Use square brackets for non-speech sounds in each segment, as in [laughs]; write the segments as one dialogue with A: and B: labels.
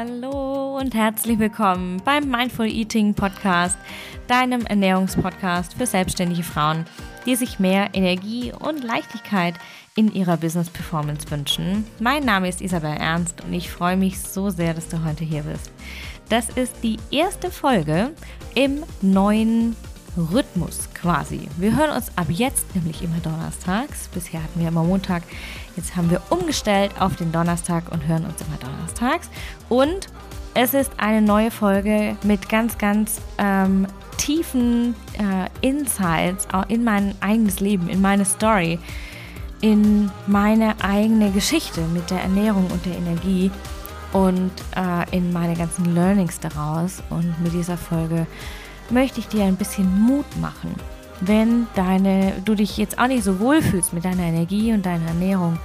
A: Hallo und herzlich willkommen beim Mindful Eating Podcast, deinem Ernährungspodcast für selbstständige Frauen, die sich mehr Energie und Leichtigkeit in ihrer Business Performance wünschen. Mein Name ist Isabel Ernst und ich freue mich so sehr, dass du heute hier bist. Das ist die erste Folge im neuen Rhythmus quasi. Wir hören uns ab jetzt nämlich immer donnerstags. Bisher hatten wir immer Montag. Jetzt haben wir umgestellt auf den Donnerstag und hören uns immer donnerstags. Und es ist eine neue Folge mit ganz, ganz ähm, tiefen äh, Insights in mein eigenes Leben, in meine Story, in meine eigene Geschichte mit der Ernährung und der Energie und äh, in meine ganzen Learnings daraus. Und mit dieser Folge möchte ich dir ein bisschen Mut machen, wenn deine, du dich jetzt auch nicht so wohl fühlst mit deiner Energie und deiner Ernährung,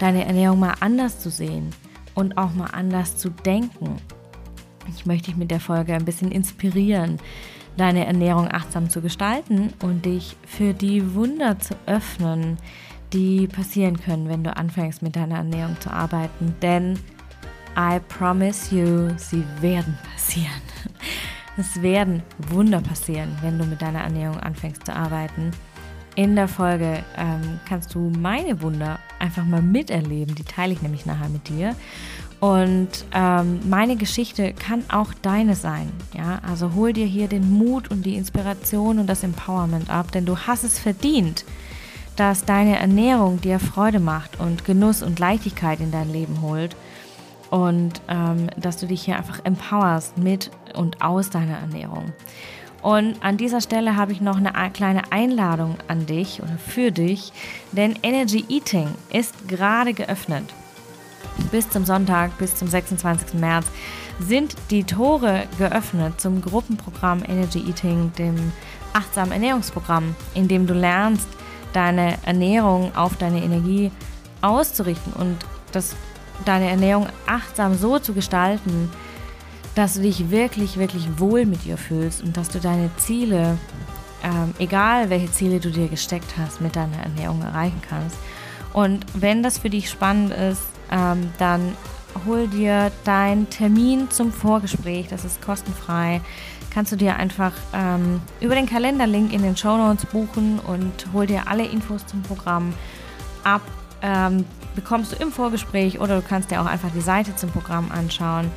A: deine Ernährung mal anders zu sehen und auch mal anders zu denken. Ich möchte dich mit der Folge ein bisschen inspirieren, deine Ernährung achtsam zu gestalten und dich für die Wunder zu öffnen, die passieren können, wenn du anfängst mit deiner Ernährung zu arbeiten. Denn I promise you, sie werden passieren. [laughs] Es werden Wunder passieren, wenn du mit deiner Ernährung anfängst zu arbeiten. In der Folge ähm, kannst du meine Wunder einfach mal miterleben. Die teile ich nämlich nachher mit dir. Und ähm, meine Geschichte kann auch deine sein. Ja, also hol dir hier den Mut und die Inspiration und das Empowerment ab, denn du hast es verdient, dass deine Ernährung dir Freude macht und Genuss und Leichtigkeit in dein Leben holt und ähm, dass du dich hier einfach empowerst mit und aus deiner Ernährung. Und an dieser Stelle habe ich noch eine kleine Einladung an dich oder für dich, denn Energy Eating ist gerade geöffnet. Bis zum Sonntag, bis zum 26. März sind die Tore geöffnet zum Gruppenprogramm Energy Eating, dem achtsamen Ernährungsprogramm, in dem du lernst, deine Ernährung auf deine Energie auszurichten und das deine Ernährung achtsam so zu gestalten, dass du dich wirklich, wirklich wohl mit ihr fühlst und dass du deine Ziele, ähm, egal welche Ziele du dir gesteckt hast, mit deiner Ernährung erreichen kannst. Und wenn das für dich spannend ist, ähm, dann hol dir deinen Termin zum Vorgespräch, das ist kostenfrei. Kannst du dir einfach ähm, über den Kalenderlink in den Show Notes buchen und hol dir alle Infos zum Programm ab. Ähm, bekommst du im Vorgespräch oder du kannst dir auch einfach die Seite zum Programm anschauen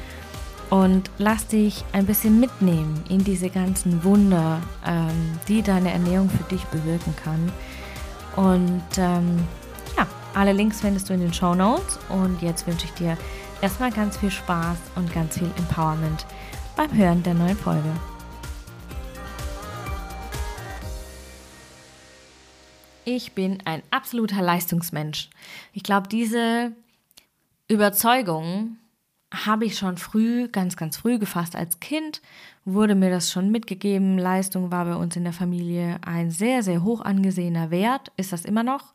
A: und lass dich ein bisschen mitnehmen in diese ganzen Wunder, ähm, die deine Ernährung für dich bewirken kann. Und ähm, ja, alle Links findest du in den Show Notes. Und jetzt wünsche ich dir erstmal ganz viel Spaß und ganz viel Empowerment beim Hören der neuen Folge. Ich bin ein absoluter Leistungsmensch. Ich glaube, diese Überzeugung habe ich schon früh, ganz, ganz früh gefasst. Als Kind wurde mir das schon mitgegeben. Leistung war bei uns in der Familie ein sehr, sehr hoch angesehener Wert, ist das immer noch.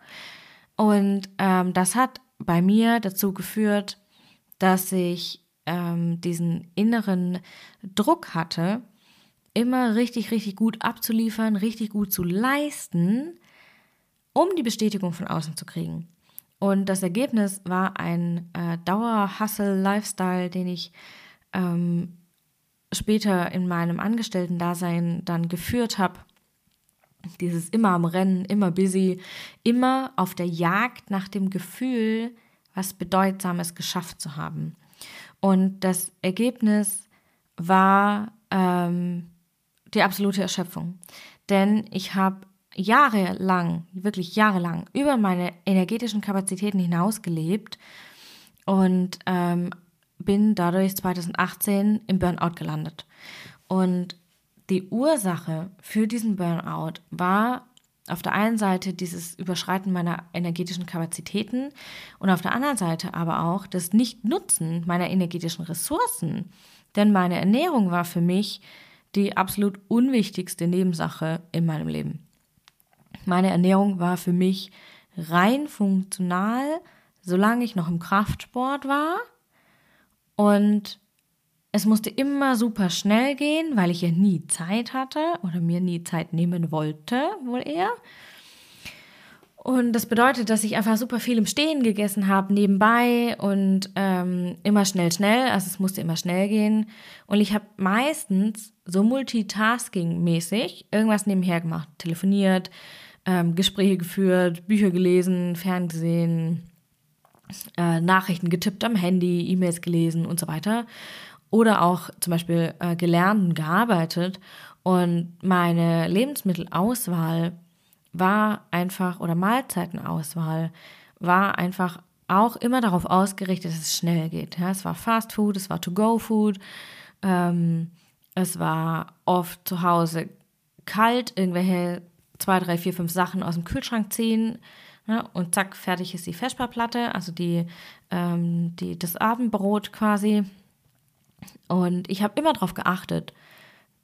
A: Und ähm, das hat bei mir dazu geführt, dass ich ähm, diesen inneren Druck hatte, immer richtig, richtig gut abzuliefern, richtig gut zu leisten, um die Bestätigung von außen zu kriegen. Und das Ergebnis war ein äh, Dauer-Hustle-Lifestyle, den ich ähm, später in meinem Angestellten-Dasein dann geführt habe. Dieses immer am Rennen, immer busy, immer auf der Jagd nach dem Gefühl, was Bedeutsames geschafft zu haben. Und das Ergebnis war ähm, die absolute Erschöpfung. Denn ich habe jahrelang, wirklich jahrelang über meine energetischen Kapazitäten hinaus gelebt und ähm, bin dadurch 2018 im Burnout gelandet. Und die Ursache für diesen Burnout war auf der einen Seite dieses Überschreiten meiner energetischen Kapazitäten und auf der anderen Seite aber auch das Nicht-Nutzen meiner energetischen Ressourcen. Denn meine Ernährung war für mich die absolut unwichtigste Nebensache in meinem Leben. Meine Ernährung war für mich rein funktional, solange ich noch im Kraftsport war. Und es musste immer super schnell gehen, weil ich ja nie Zeit hatte oder mir nie Zeit nehmen wollte, wohl eher. Und das bedeutet, dass ich einfach super viel im Stehen gegessen habe, nebenbei und ähm, immer schnell, schnell. Also es musste immer schnell gehen. Und ich habe meistens so multitasking-mäßig irgendwas nebenher gemacht. Telefoniert, ähm, Gespräche geführt, Bücher gelesen, Fernsehen, äh, Nachrichten getippt am Handy, E-Mails gelesen und so weiter. Oder auch zum Beispiel äh, gelernt und gearbeitet. Und meine Lebensmittelauswahl war einfach, oder Mahlzeitenauswahl war einfach auch immer darauf ausgerichtet, dass es schnell geht. Ja, es war Fast Food, es war To-Go-Food, ähm, es war oft zu Hause kalt, irgendwelche zwei, drei, vier, fünf Sachen aus dem Kühlschrank ziehen ne, und zack, fertig ist die Vesperplatte, also die, ähm, die, das Abendbrot quasi. Und ich habe immer darauf geachtet,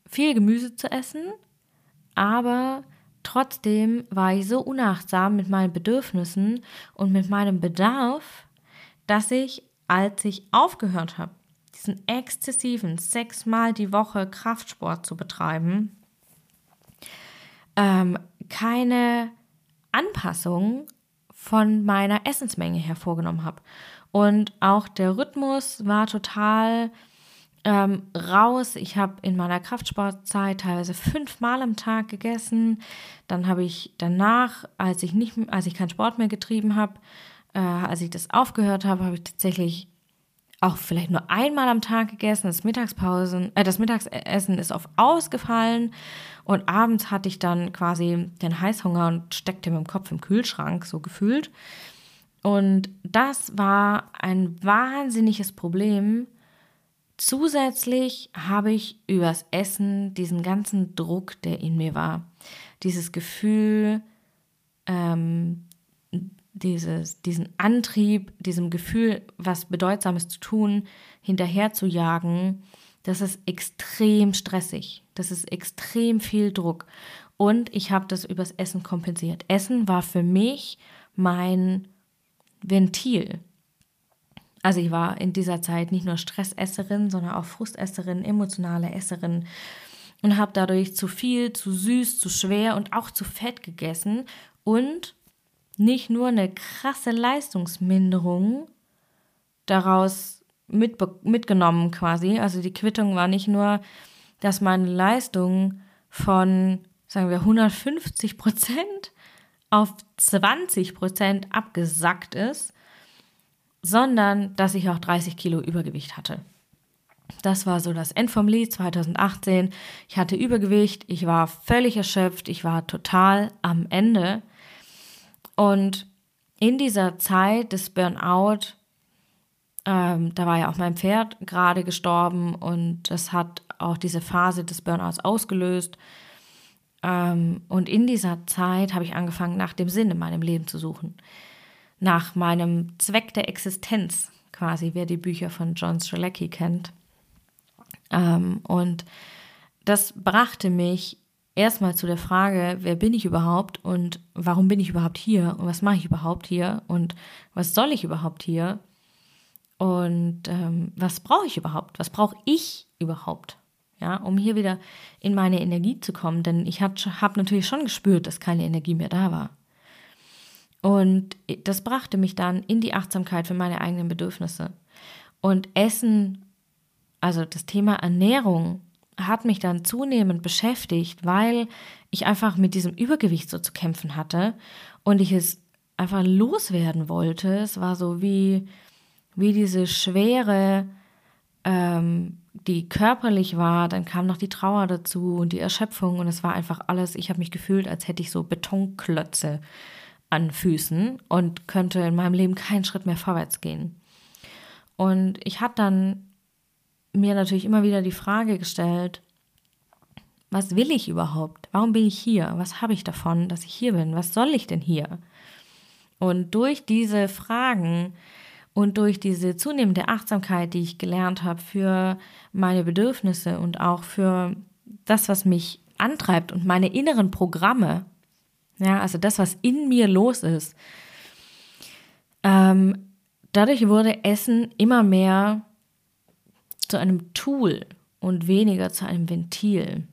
A: viel Gemüse zu essen, aber Trotzdem war ich so unachtsam mit meinen Bedürfnissen und mit meinem Bedarf, dass ich, als ich aufgehört habe, diesen exzessiven sechsmal die Woche Kraftsport zu betreiben, ähm, keine Anpassung von meiner Essensmenge hervorgenommen habe. Und auch der Rhythmus war total ähm, raus. Ich habe in meiner Kraftsportzeit teilweise fünfmal am Tag gegessen. Dann habe ich danach, als ich nicht, als ich keinen Sport mehr getrieben habe, äh, als ich das aufgehört habe, habe ich tatsächlich auch vielleicht nur einmal am Tag gegessen. Das Mittagspausen, äh, das Mittagessen ist oft ausgefallen und abends hatte ich dann quasi den Heißhunger und steckte mit dem Kopf im Kühlschrank, so gefühlt. Und das war ein wahnsinniges Problem, Zusätzlich habe ich übers Essen diesen ganzen Druck, der in mir war, dieses Gefühl, ähm, dieses, diesen Antrieb, diesem Gefühl, was Bedeutsames zu tun, hinterher zu jagen, das ist extrem stressig. Das ist extrem viel Druck. Und ich habe das übers Essen kompensiert. Essen war für mich mein Ventil. Also ich war in dieser Zeit nicht nur Stressesserin, sondern auch Frustesserin, emotionale Esserin und habe dadurch zu viel, zu süß, zu schwer und auch zu fett gegessen und nicht nur eine krasse Leistungsminderung daraus mit, mitgenommen quasi. Also die Quittung war nicht nur, dass meine Leistung von, sagen wir, 150 Prozent auf 20 Prozent abgesackt ist, sondern dass ich auch 30 Kilo Übergewicht hatte. Das war so das End vom Lied 2018. Ich hatte Übergewicht, ich war völlig erschöpft, ich war total am Ende. Und in dieser Zeit des Burnout, ähm, da war ja auch mein Pferd gerade gestorben und das hat auch diese Phase des Burnouts ausgelöst. Ähm, und in dieser Zeit habe ich angefangen, nach dem Sinn in meinem Leben zu suchen nach meinem Zweck der Existenz, quasi, wer die Bücher von John Strzelecki kennt. Ähm, und das brachte mich erstmal zu der Frage, wer bin ich überhaupt und warum bin ich überhaupt hier und was mache ich überhaupt hier und was soll ich überhaupt hier und ähm, was brauche ich überhaupt, was brauche ich überhaupt, ja, um hier wieder in meine Energie zu kommen, denn ich habe hab natürlich schon gespürt, dass keine Energie mehr da war. Und das brachte mich dann in die Achtsamkeit für meine eigenen Bedürfnisse. Und Essen, also das Thema Ernährung, hat mich dann zunehmend beschäftigt, weil ich einfach mit diesem Übergewicht so zu kämpfen hatte und ich es einfach loswerden wollte. Es war so wie, wie diese Schwere, ähm, die körperlich war, dann kam noch die Trauer dazu und die Erschöpfung und es war einfach alles, ich habe mich gefühlt, als hätte ich so Betonklötze an Füßen und könnte in meinem Leben keinen Schritt mehr vorwärts gehen. Und ich habe dann mir natürlich immer wieder die Frage gestellt, was will ich überhaupt? Warum bin ich hier? Was habe ich davon, dass ich hier bin? Was soll ich denn hier? Und durch diese Fragen und durch diese zunehmende Achtsamkeit, die ich gelernt habe für meine Bedürfnisse und auch für das, was mich antreibt und meine inneren Programme, ja, also das, was in mir los ist. Ähm, dadurch wurde Essen immer mehr zu einem Tool und weniger zu einem Ventil.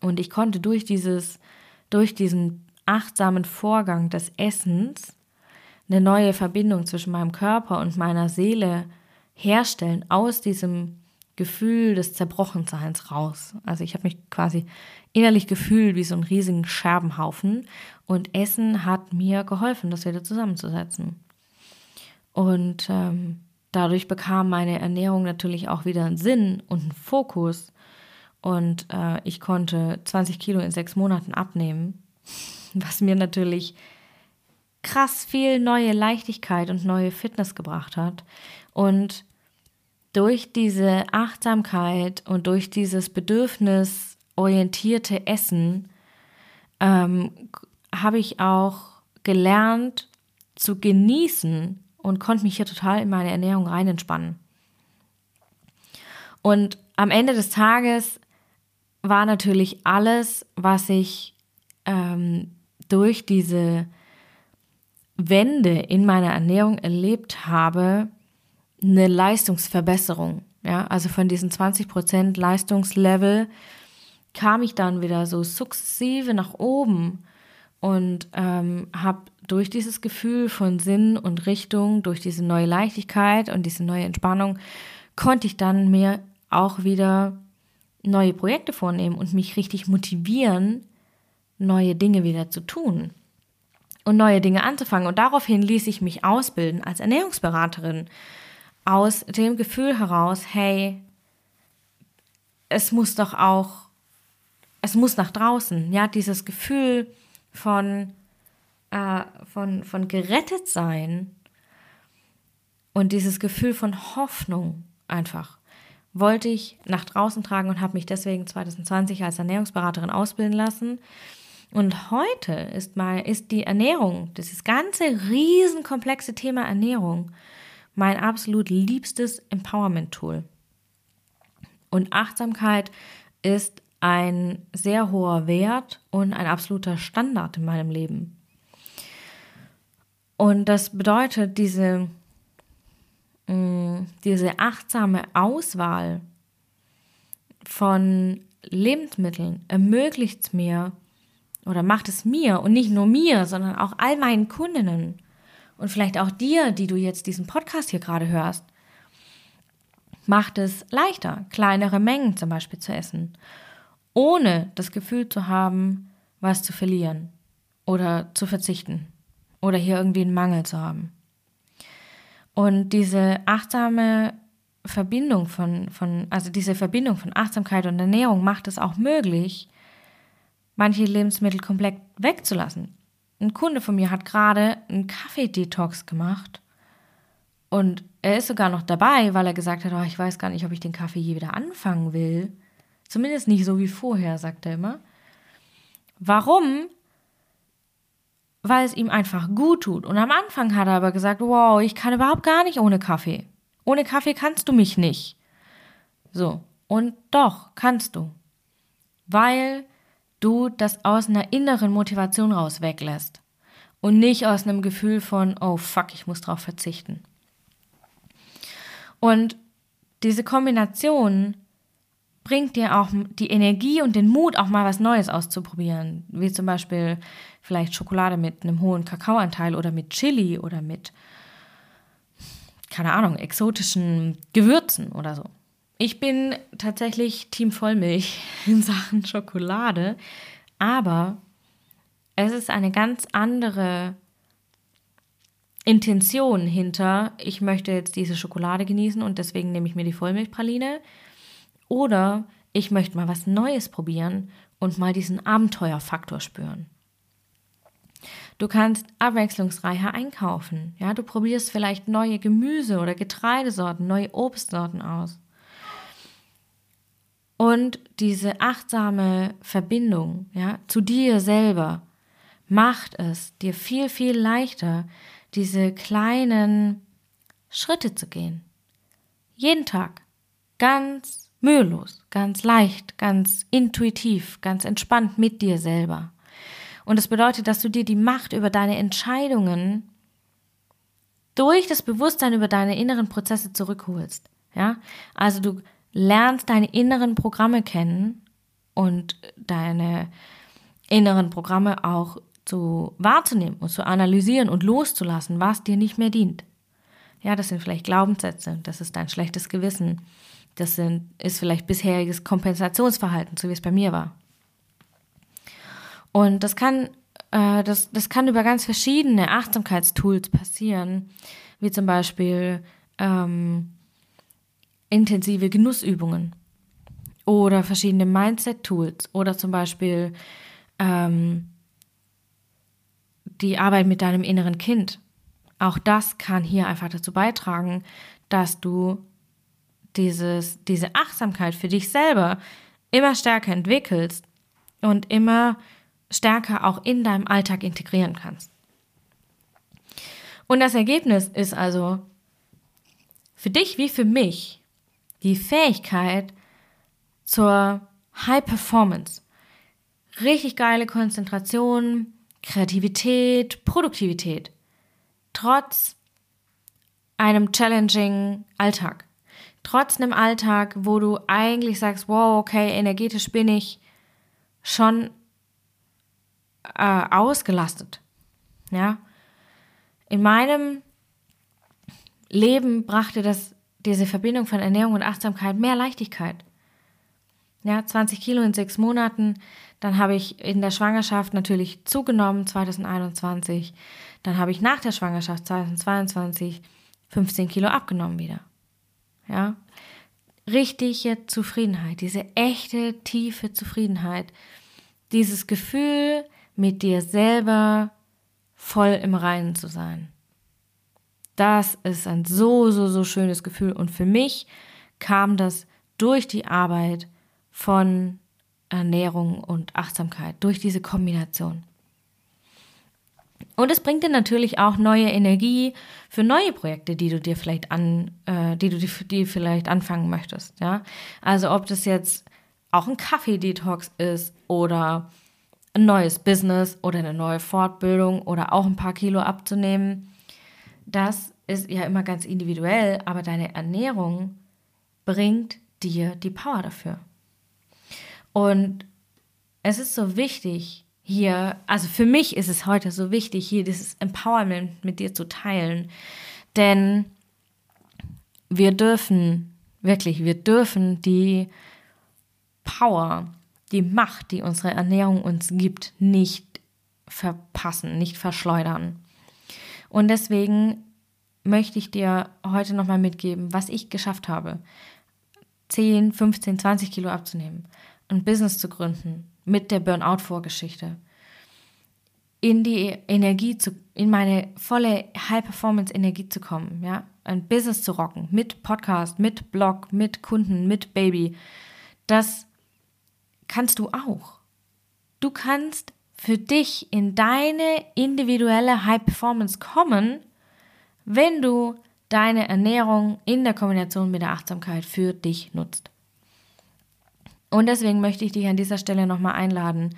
A: Und ich konnte durch dieses, durch diesen achtsamen Vorgang des Essens eine neue Verbindung zwischen meinem Körper und meiner Seele herstellen aus diesem Gefühl des Zerbrochenseins raus. Also ich habe mich quasi innerlich gefühlt wie so ein riesigen Scherbenhaufen und Essen hat mir geholfen, das wieder zusammenzusetzen. Und ähm, dadurch bekam meine Ernährung natürlich auch wieder einen Sinn und einen Fokus und äh, ich konnte 20 Kilo in sechs Monaten abnehmen, [laughs] was mir natürlich krass viel neue Leichtigkeit und neue Fitness gebracht hat. Und durch diese Achtsamkeit und durch dieses bedürfnisorientierte Essen ähm, habe ich auch gelernt zu genießen und konnte mich hier total in meine Ernährung rein entspannen. Und am Ende des Tages war natürlich alles, was ich ähm, durch diese Wende in meiner Ernährung erlebt habe, eine Leistungsverbesserung. Ja, also von diesen 20% Leistungslevel kam ich dann wieder so sukzessive nach oben und ähm, habe durch dieses Gefühl von Sinn und Richtung, durch diese neue Leichtigkeit und diese neue Entspannung, konnte ich dann mir auch wieder neue Projekte vornehmen und mich richtig motivieren, neue Dinge wieder zu tun und neue Dinge anzufangen. Und daraufhin ließ ich mich ausbilden als Ernährungsberaterin aus dem Gefühl heraus, hey, es muss doch auch, es muss nach draußen, ja, dieses Gefühl von, äh, von, von gerettet sein und dieses Gefühl von Hoffnung einfach wollte ich nach draußen tragen und habe mich deswegen 2020 als Ernährungsberaterin ausbilden lassen. Und heute ist mal ist die Ernährung, dieses ganze riesenkomplexe Thema Ernährung, mein absolut liebstes Empowerment-Tool. Und Achtsamkeit ist ein sehr hoher Wert und ein absoluter Standard in meinem Leben. Und das bedeutet, diese, mm, diese achtsame Auswahl von Lebensmitteln ermöglicht es mir oder macht es mir und nicht nur mir, sondern auch all meinen Kundinnen und vielleicht auch dir, die du jetzt diesen Podcast hier gerade hörst, macht es leichter, kleinere Mengen zum Beispiel zu essen, ohne das Gefühl zu haben, was zu verlieren oder zu verzichten oder hier irgendwie einen Mangel zu haben. Und diese achtsame Verbindung von, von, also diese Verbindung von Achtsamkeit und Ernährung macht es auch möglich, manche Lebensmittel komplett wegzulassen ein Kunde von mir hat gerade einen Kaffee-Detox gemacht und er ist sogar noch dabei, weil er gesagt hat, oh, ich weiß gar nicht, ob ich den Kaffee je wieder anfangen will. Zumindest nicht so wie vorher, sagt er immer. Warum? Weil es ihm einfach gut tut. Und am Anfang hat er aber gesagt, wow, ich kann überhaupt gar nicht ohne Kaffee. Ohne Kaffee kannst du mich nicht. So. Und doch kannst du. Weil du das aus einer inneren Motivation raus weglässt und nicht aus einem Gefühl von, oh fuck, ich muss drauf verzichten. Und diese Kombination bringt dir auch die Energie und den Mut, auch mal was Neues auszuprobieren, wie zum Beispiel vielleicht Schokolade mit einem hohen Kakaoanteil oder mit Chili oder mit, keine Ahnung, exotischen Gewürzen oder so. Ich bin tatsächlich Team Vollmilch [laughs] in Sachen Schokolade, aber es ist eine ganz andere Intention hinter, ich möchte jetzt diese Schokolade genießen und deswegen nehme ich mir die Vollmilchpraline. Oder ich möchte mal was Neues probieren und mal diesen Abenteuerfaktor spüren. Du kannst abwechslungsreicher einkaufen. Ja, du probierst vielleicht neue Gemüse oder Getreidesorten, neue Obstsorten aus. Und diese achtsame Verbindung, ja, zu dir selber macht es dir viel, viel leichter, diese kleinen Schritte zu gehen. Jeden Tag. Ganz mühelos, ganz leicht, ganz intuitiv, ganz entspannt mit dir selber. Und das bedeutet, dass du dir die Macht über deine Entscheidungen durch das Bewusstsein über deine inneren Prozesse zurückholst. Ja, also du lernst deine inneren Programme kennen und deine inneren Programme auch zu wahrzunehmen und zu analysieren und loszulassen, was dir nicht mehr dient. Ja, das sind vielleicht Glaubenssätze, das ist dein schlechtes Gewissen, das sind, ist vielleicht bisheriges Kompensationsverhalten, so wie es bei mir war. Und das kann, äh, das, das kann über ganz verschiedene Achtsamkeitstools passieren, wie zum Beispiel ähm, intensive Genussübungen oder verschiedene Mindset-Tools oder zum Beispiel ähm, die Arbeit mit deinem inneren Kind. Auch das kann hier einfach dazu beitragen, dass du dieses, diese Achtsamkeit für dich selber immer stärker entwickelst und immer stärker auch in deinem Alltag integrieren kannst. Und das Ergebnis ist also für dich wie für mich die Fähigkeit zur High Performance. Richtig geile Konzentration, Kreativität, Produktivität. Trotz einem challenging Alltag. Trotz einem Alltag, wo du eigentlich sagst, wow, okay, energetisch bin ich schon äh, ausgelastet. Ja. In meinem Leben brachte das, diese Verbindung von Ernährung und Achtsamkeit mehr Leichtigkeit. Ja, 20 Kilo in sechs Monaten. Dann habe ich in der Schwangerschaft natürlich zugenommen, 2021. Dann habe ich nach der Schwangerschaft 2022 15 Kilo abgenommen wieder. Ja. Richtige Zufriedenheit, diese echte, tiefe Zufriedenheit. Dieses Gefühl, mit dir selber voll im Reinen zu sein. Das ist ein so, so, so schönes Gefühl. Und für mich kam das durch die Arbeit von Ernährung und Achtsamkeit, durch diese Kombination. Und es bringt dir natürlich auch neue Energie für neue Projekte, die du dir vielleicht an, äh, die du die, die vielleicht anfangen möchtest. Ja, also ob das jetzt auch ein Kaffee-Detox ist oder ein neues Business oder eine neue Fortbildung oder auch ein paar Kilo abzunehmen. Das ist ja immer ganz individuell, aber deine Ernährung bringt dir die Power dafür. Und es ist so wichtig, hier, also für mich ist es heute so wichtig, hier dieses Empowerment mit dir zu teilen. Denn wir dürfen, wirklich, wir dürfen die Power, die Macht, die unsere Ernährung uns gibt, nicht verpassen, nicht verschleudern. Und deswegen möchte ich dir heute nochmal mitgeben, was ich geschafft habe. 10, 15, 20 Kilo abzunehmen, ein Business zu gründen mit der Burnout-Vorgeschichte, in die Energie zu, in meine volle High-Performance-Energie zu kommen, ja, ein Business zu rocken, mit Podcast, mit Blog, mit Kunden, mit Baby. Das kannst du auch. Du kannst für dich in deine individuelle High Performance kommen, wenn du deine Ernährung in der Kombination mit der Achtsamkeit für dich nutzt. Und deswegen möchte ich dich an dieser Stelle nochmal einladen,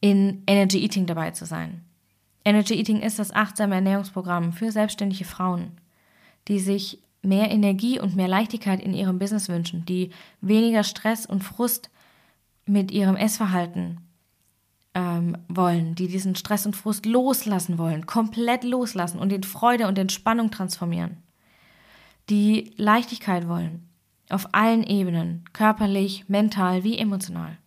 A: in Energy Eating dabei zu sein. Energy Eating ist das achtsame Ernährungsprogramm für selbstständige Frauen, die sich mehr Energie und mehr Leichtigkeit in ihrem Business wünschen, die weniger Stress und Frust mit ihrem Essverhalten ähm, wollen, die diesen Stress und Frust loslassen wollen, komplett loslassen und in Freude und Entspannung transformieren, die Leichtigkeit wollen, auf allen Ebenen, körperlich, mental wie emotional.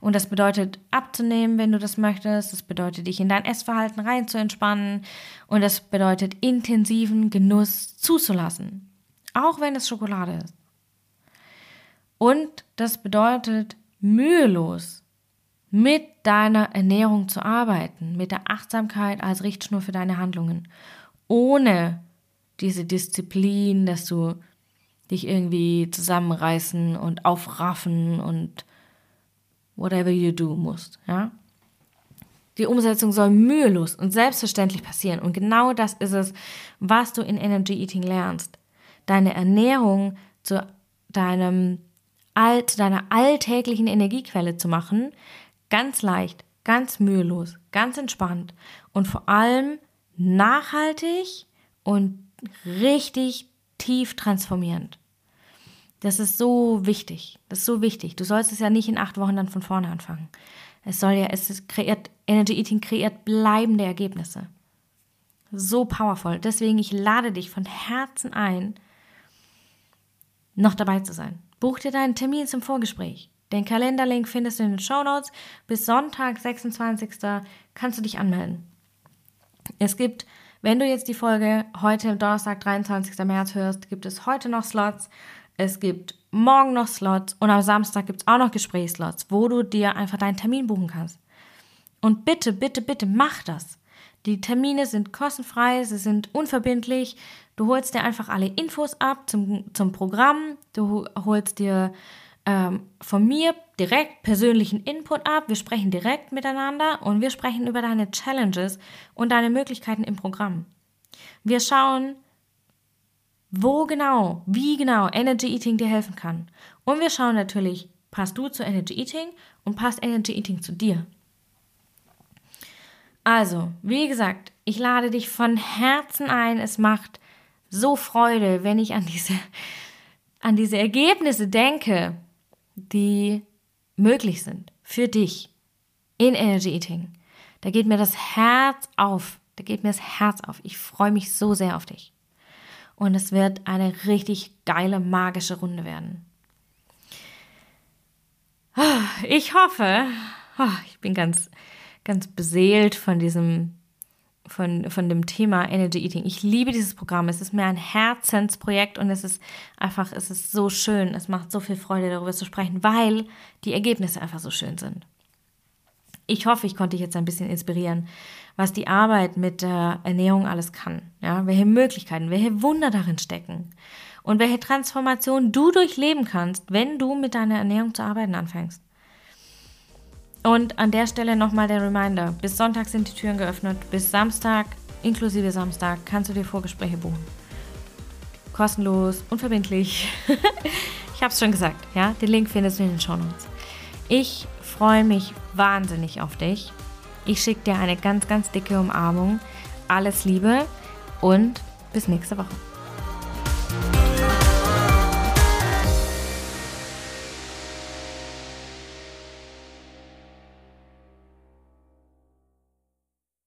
A: Und das bedeutet abzunehmen, wenn du das möchtest. Das bedeutet, dich in dein Essverhalten rein zu entspannen. Und das bedeutet, intensiven Genuss zuzulassen. Auch wenn es Schokolade ist. Und das bedeutet, mühelos mit deiner Ernährung zu arbeiten, mit der Achtsamkeit als Richtschnur für deine Handlungen, ohne diese Disziplin, dass du dich irgendwie zusammenreißen und aufraffen und whatever you do musst, ja? Die Umsetzung soll mühelos und selbstverständlich passieren. Und genau das ist es, was du in Energy Eating lernst. Deine Ernährung zu deinem zu deiner alltäglichen Energiequelle zu machen. Ganz leicht, ganz mühelos, ganz entspannt und vor allem nachhaltig und richtig tief transformierend. Das ist so wichtig. Das ist so wichtig. Du sollst es ja nicht in acht Wochen dann von vorne anfangen. Es soll ja, es kreiert, Energy Eating kreiert bleibende Ergebnisse. So powerful. Deswegen, ich lade dich von Herzen ein, noch dabei zu sein. Buch dir deinen Termin zum Vorgespräch. Den Kalenderlink findest du in den Show Notes. Bis Sonntag, 26. kannst du dich anmelden. Es gibt, wenn du jetzt die Folge heute, Donnerstag, 23. März hörst, gibt es heute noch Slots. Es gibt morgen noch Slots und am Samstag gibt es auch noch Gesprächsslots, wo du dir einfach deinen Termin buchen kannst. Und bitte, bitte, bitte mach das. Die Termine sind kostenfrei, sie sind unverbindlich. Du holst dir einfach alle Infos ab zum, zum Programm. Du holst dir ähm, von mir direkt persönlichen Input ab. Wir sprechen direkt miteinander und wir sprechen über deine Challenges und deine Möglichkeiten im Programm. Wir schauen, wo genau, wie genau Energy Eating dir helfen kann. Und wir schauen natürlich, passt du zu Energy Eating und passt Energy Eating zu dir. Also, wie gesagt, ich lade dich von Herzen ein. Es macht so Freude, wenn ich an diese, an diese Ergebnisse denke, die möglich sind für dich in Energy Eating. Da geht mir das Herz auf. Da geht mir das Herz auf. Ich freue mich so sehr auf dich. Und es wird eine richtig geile, magische Runde werden. Ich hoffe, ich bin ganz, ganz beseelt von diesem, von, von dem Thema Energy Eating. Ich liebe dieses Programm. Es ist mir ein Herzensprojekt und es ist einfach, es ist so schön. Es macht so viel Freude, darüber zu sprechen, weil die Ergebnisse einfach so schön sind. Ich hoffe, ich konnte dich jetzt ein bisschen inspirieren, was die Arbeit mit der Ernährung alles kann. Ja, welche Möglichkeiten, welche Wunder darin stecken und welche Transformation du durchleben kannst, wenn du mit deiner Ernährung zu arbeiten anfängst. Und an der Stelle nochmal der Reminder, bis Sonntag sind die Türen geöffnet, bis Samstag, inklusive Samstag, kannst du dir Vorgespräche buchen. Kostenlos, unverbindlich. [laughs] ich habe es schon gesagt, ja, den Link findest du in den Show Notes. Ich freue mich wahnsinnig auf dich. Ich schicke dir eine ganz, ganz dicke Umarmung. Alles Liebe und bis nächste Woche.